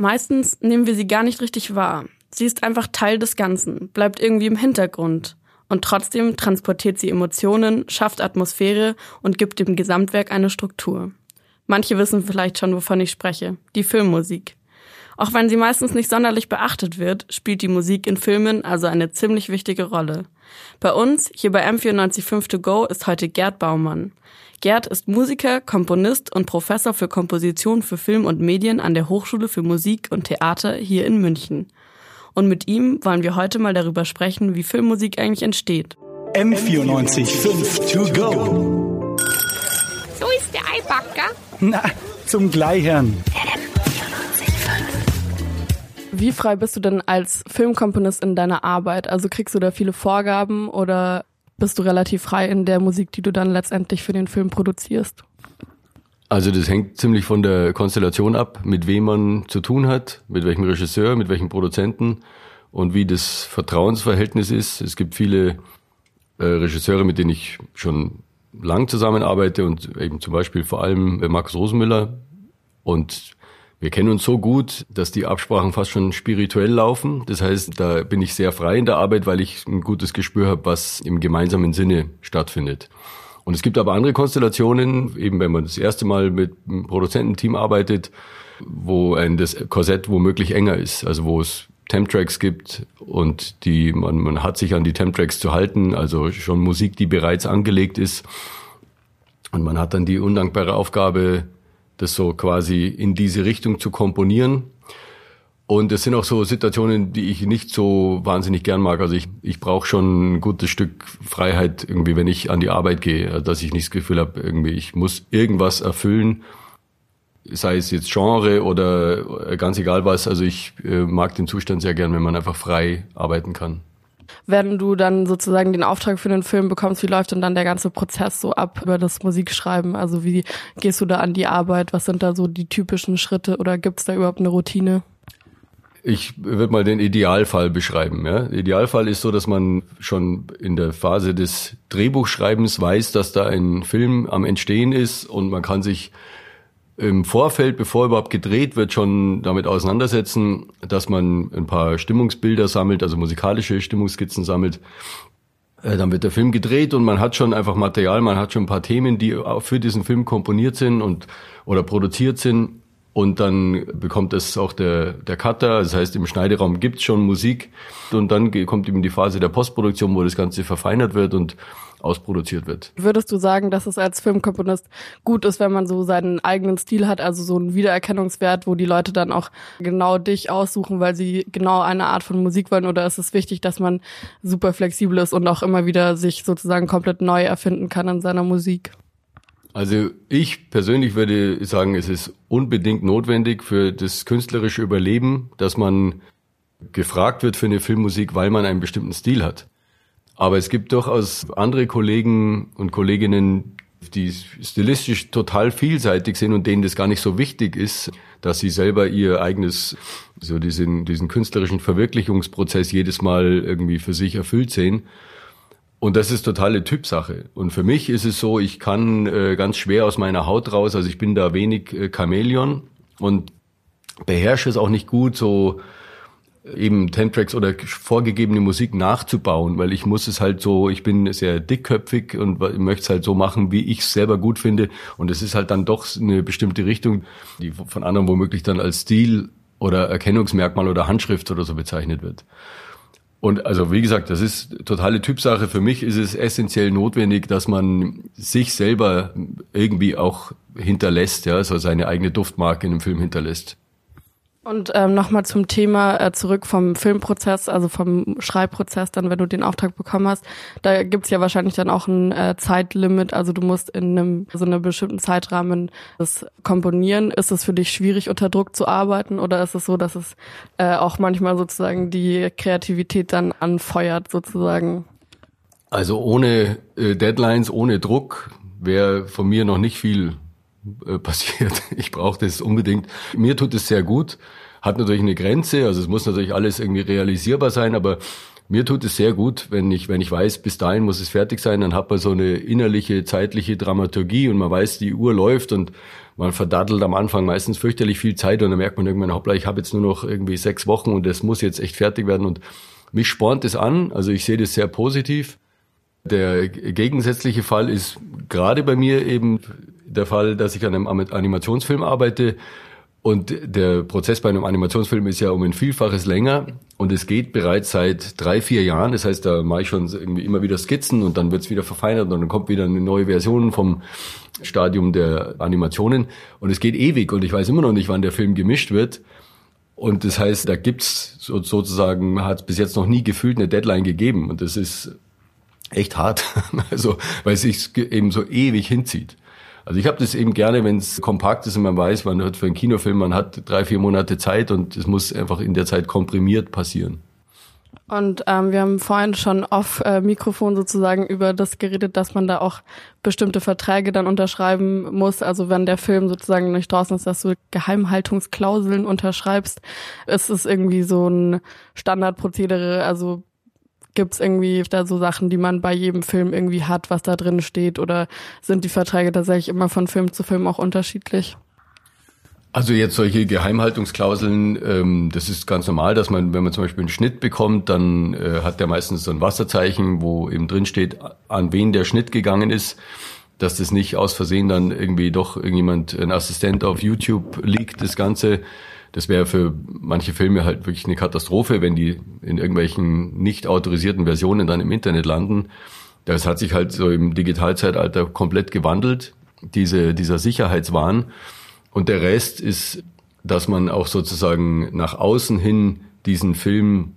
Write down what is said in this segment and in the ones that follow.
Meistens nehmen wir sie gar nicht richtig wahr. Sie ist einfach Teil des Ganzen, bleibt irgendwie im Hintergrund. Und trotzdem transportiert sie Emotionen, schafft Atmosphäre und gibt dem Gesamtwerk eine Struktur. Manche wissen vielleicht schon, wovon ich spreche. Die Filmmusik. Auch wenn sie meistens nicht sonderlich beachtet wird, spielt die Musik in Filmen also eine ziemlich wichtige Rolle. Bei uns, hier bei M945 To Go, ist heute Gerd Baumann. Gerd ist Musiker, Komponist und Professor für Komposition für Film und Medien an der Hochschule für Musik und Theater hier in München. Und mit ihm wollen wir heute mal darüber sprechen, wie Filmmusik eigentlich entsteht. M945 To Go. So ist der Eibacker. Na, zum Gleichern. Wie frei bist du denn als Filmkomponist in deiner Arbeit? Also kriegst du da viele Vorgaben oder bist du relativ frei in der Musik, die du dann letztendlich für den Film produzierst? Also das hängt ziemlich von der Konstellation ab, mit wem man zu tun hat, mit welchem Regisseur, mit welchem Produzenten und wie das Vertrauensverhältnis ist. Es gibt viele äh, Regisseure, mit denen ich schon lang zusammenarbeite und eben zum Beispiel vor allem Markus Rosenmüller und wir kennen uns so gut, dass die Absprachen fast schon spirituell laufen. Das heißt, da bin ich sehr frei in der Arbeit, weil ich ein gutes Gespür habe, was im gemeinsamen Sinne stattfindet. Und es gibt aber andere Konstellationen, eben wenn man das erste Mal mit einem Produzententeam arbeitet, wo ein das Korsett womöglich enger ist, also wo es Temp-Tracks gibt und die man, man hat sich an die Temp-Tracks zu halten, also schon Musik, die bereits angelegt ist. Und man hat dann die undankbare Aufgabe, das so quasi in diese Richtung zu komponieren. Und es sind auch so Situationen, die ich nicht so wahnsinnig gern mag. Also ich, ich brauche schon ein gutes Stück Freiheit irgendwie, wenn ich an die Arbeit gehe, dass ich nicht das Gefühl habe, irgendwie ich muss irgendwas erfüllen, sei es jetzt Genre oder ganz egal was. Also ich äh, mag den Zustand sehr gern, wenn man einfach frei arbeiten kann wenn du dann sozusagen den Auftrag für den Film bekommst, wie läuft denn dann der ganze Prozess so ab über das Musikschreiben? Also wie gehst du da an die Arbeit? Was sind da so die typischen Schritte oder gibt es da überhaupt eine Routine? Ich würde mal den Idealfall beschreiben. Ja? Idealfall ist so, dass man schon in der Phase des Drehbuchschreibens weiß, dass da ein Film am Entstehen ist und man kann sich im Vorfeld, bevor überhaupt gedreht wird, schon damit auseinandersetzen, dass man ein paar Stimmungsbilder sammelt, also musikalische Stimmungsskizzen sammelt. Äh, dann wird der Film gedreht und man hat schon einfach Material, man hat schon ein paar Themen, die auch für diesen Film komponiert sind und oder produziert sind. Und dann bekommt es auch der, der Cutter, das heißt im Schneideraum gibt's schon Musik. Und dann kommt eben die Phase der Postproduktion, wo das Ganze verfeinert wird und ausproduziert wird. Würdest du sagen, dass es als Filmkomponist gut ist, wenn man so seinen eigenen Stil hat, also so einen Wiedererkennungswert, wo die Leute dann auch genau dich aussuchen, weil sie genau eine Art von Musik wollen? Oder ist es wichtig, dass man super flexibel ist und auch immer wieder sich sozusagen komplett neu erfinden kann in seiner Musik? Also ich persönlich würde sagen, es ist unbedingt notwendig für das künstlerische Überleben, dass man gefragt wird für eine Filmmusik, weil man einen bestimmten Stil hat. Aber es gibt durchaus andere Kollegen und Kolleginnen, die stilistisch total vielseitig sind und denen das gar nicht so wichtig ist, dass sie selber ihr eigenes, so diesen, diesen künstlerischen Verwirklichungsprozess jedes Mal irgendwie für sich erfüllt sehen. Und das ist totale Typsache. Und für mich ist es so, ich kann äh, ganz schwer aus meiner Haut raus, also ich bin da wenig äh, Chamäleon und beherrsche es auch nicht gut, so eben Ten-Tracks oder vorgegebene Musik nachzubauen, weil ich muss es halt so, ich bin sehr dickköpfig und möchte es halt so machen, wie ich es selber gut finde. Und es ist halt dann doch eine bestimmte Richtung, die von anderen womöglich dann als Stil oder Erkennungsmerkmal oder Handschrift oder so bezeichnet wird. Und also wie gesagt, das ist totale Typsache. Für mich ist es essentiell notwendig, dass man sich selber irgendwie auch hinterlässt, ja, so seine eigene Duftmarke in einem Film hinterlässt. Und ähm, nochmal zum Thema äh, zurück vom Filmprozess, also vom Schreibprozess, dann wenn du den Auftrag bekommen hast, da gibt's ja wahrscheinlich dann auch ein äh, Zeitlimit, also du musst in einem so einem bestimmten Zeitrahmen das komponieren. Ist es für dich schwierig, unter Druck zu arbeiten oder ist es so, dass es äh, auch manchmal sozusagen die Kreativität dann anfeuert sozusagen? Also ohne äh, Deadlines, ohne Druck wäre von mir noch nicht viel äh, passiert. Ich brauche das unbedingt. Mir tut es sehr gut. Hat natürlich eine Grenze, also es muss natürlich alles irgendwie realisierbar sein, aber mir tut es sehr gut, wenn ich, wenn ich weiß, bis dahin muss es fertig sein, dann hat man so eine innerliche, zeitliche Dramaturgie und man weiß, die Uhr läuft und Man verdaddelt am Anfang meistens fürchterlich viel Zeit und dann merkt man irgendwann, hoppla, ich habe jetzt nur noch irgendwie sechs Wochen und das muss jetzt echt fertig werden. Und mich spornt es an, also ich sehe das sehr positiv. Der gegensätzliche Fall ist gerade bei mir eben der Fall, dass ich an einem Animationsfilm arbeite, und der Prozess bei einem Animationsfilm ist ja um ein Vielfaches länger und es geht bereits seit drei, vier Jahren. Das heißt, da mache ich schon irgendwie immer wieder Skizzen und dann wird es wieder verfeinert und dann kommt wieder eine neue Version vom Stadium der Animationen und es geht ewig und ich weiß immer noch nicht, wann der Film gemischt wird. Und das heißt, da gibt's so, sozusagen, hat bis jetzt noch nie gefühlt eine Deadline gegeben und das ist echt hart, also weil es sich eben so ewig hinzieht. Also ich habe das eben gerne, wenn es kompakt ist und man weiß, man hat für einen Kinofilm, man hat drei, vier Monate Zeit und es muss einfach in der Zeit komprimiert passieren. Und ähm, wir haben vorhin schon auf äh, Mikrofon sozusagen über das geredet, dass man da auch bestimmte Verträge dann unterschreiben muss. Also wenn der Film sozusagen nicht draußen ist, dass du Geheimhaltungsklauseln unterschreibst, ist es irgendwie so ein Standardprozedere. Also Gibt es irgendwie da so Sachen, die man bei jedem Film irgendwie hat, was da drin steht? Oder sind die Verträge tatsächlich immer von Film zu Film auch unterschiedlich? Also jetzt solche Geheimhaltungsklauseln, ähm, das ist ganz normal, dass man, wenn man zum Beispiel einen Schnitt bekommt, dann äh, hat der meistens so ein Wasserzeichen, wo eben drin steht, an wen der Schnitt gegangen ist, dass das nicht aus Versehen dann irgendwie doch irgendjemand, ein Assistent auf YouTube liegt, das Ganze das wäre für manche Filme halt wirklich eine Katastrophe, wenn die in irgendwelchen nicht autorisierten Versionen dann im Internet landen. Das hat sich halt so im Digitalzeitalter komplett gewandelt, diese, dieser Sicherheitswahn. Und der Rest ist, dass man auch sozusagen nach außen hin diesen Film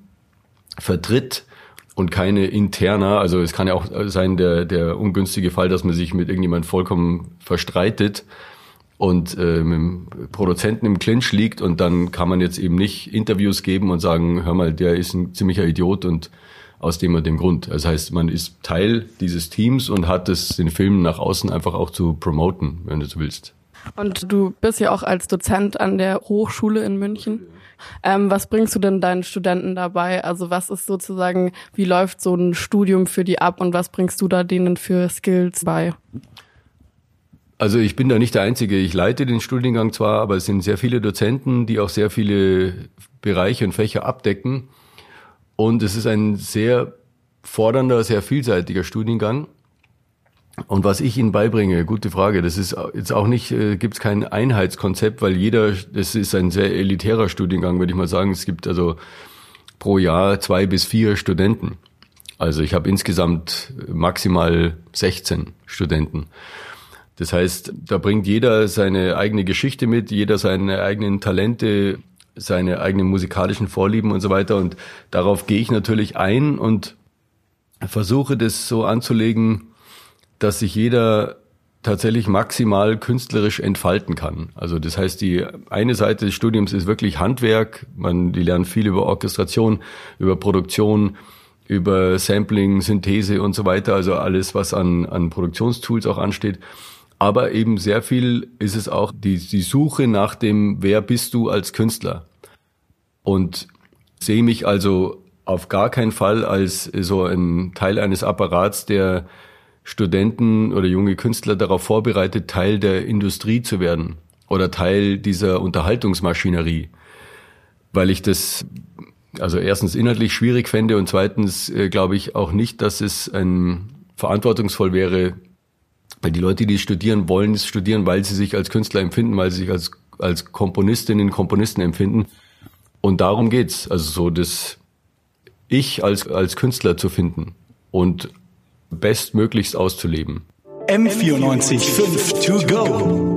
vertritt und keine interner, also es kann ja auch sein, der, der ungünstige Fall, dass man sich mit irgendjemand vollkommen verstreitet, und äh, mit dem Produzenten im Clinch liegt und dann kann man jetzt eben nicht Interviews geben und sagen, hör mal, der ist ein ziemlicher Idiot und aus dem und dem Grund. Das heißt, man ist Teil dieses Teams und hat es, den Film nach außen einfach auch zu promoten, wenn du so willst. Und du bist ja auch als Dozent an der Hochschule in München. Ähm, was bringst du denn deinen Studenten dabei? Also was ist sozusagen, wie läuft so ein Studium für die ab und was bringst du da denen für Skills bei? Also ich bin da nicht der Einzige. Ich leite den Studiengang zwar, aber es sind sehr viele Dozenten, die auch sehr viele Bereiche und Fächer abdecken. Und es ist ein sehr fordernder, sehr vielseitiger Studiengang. Und was ich Ihnen beibringe, gute Frage, das ist jetzt auch nicht, äh, gibt es kein Einheitskonzept, weil jeder, das ist ein sehr elitärer Studiengang, würde ich mal sagen. Es gibt also pro Jahr zwei bis vier Studenten. Also ich habe insgesamt maximal 16 Studenten. Das heißt, da bringt jeder seine eigene Geschichte mit, jeder seine eigenen Talente, seine eigenen musikalischen Vorlieben und so weiter. Und darauf gehe ich natürlich ein und versuche das so anzulegen, dass sich jeder tatsächlich maximal künstlerisch entfalten kann. Also das heißt, die eine Seite des Studiums ist wirklich Handwerk. Man, die lernen viel über Orchestration, über Produktion, über Sampling, Synthese und so weiter. Also alles, was an, an Produktionstools auch ansteht. Aber eben sehr viel ist es auch die, die Suche nach dem, wer bist du als Künstler? Und sehe mich also auf gar keinen Fall als so ein Teil eines Apparats, der Studenten oder junge Künstler darauf vorbereitet, Teil der Industrie zu werden oder Teil dieser Unterhaltungsmaschinerie, weil ich das also erstens inhaltlich schwierig fände und zweitens äh, glaube ich auch nicht, dass es ein verantwortungsvoll wäre, weil die Leute, die studieren, wollen es studieren, weil sie sich als Künstler empfinden, weil sie sich als, als Komponistinnen, Komponisten empfinden. Und darum geht's. Also so das Ich als, als Künstler zu finden und bestmöglichst auszuleben. M94 5 to go.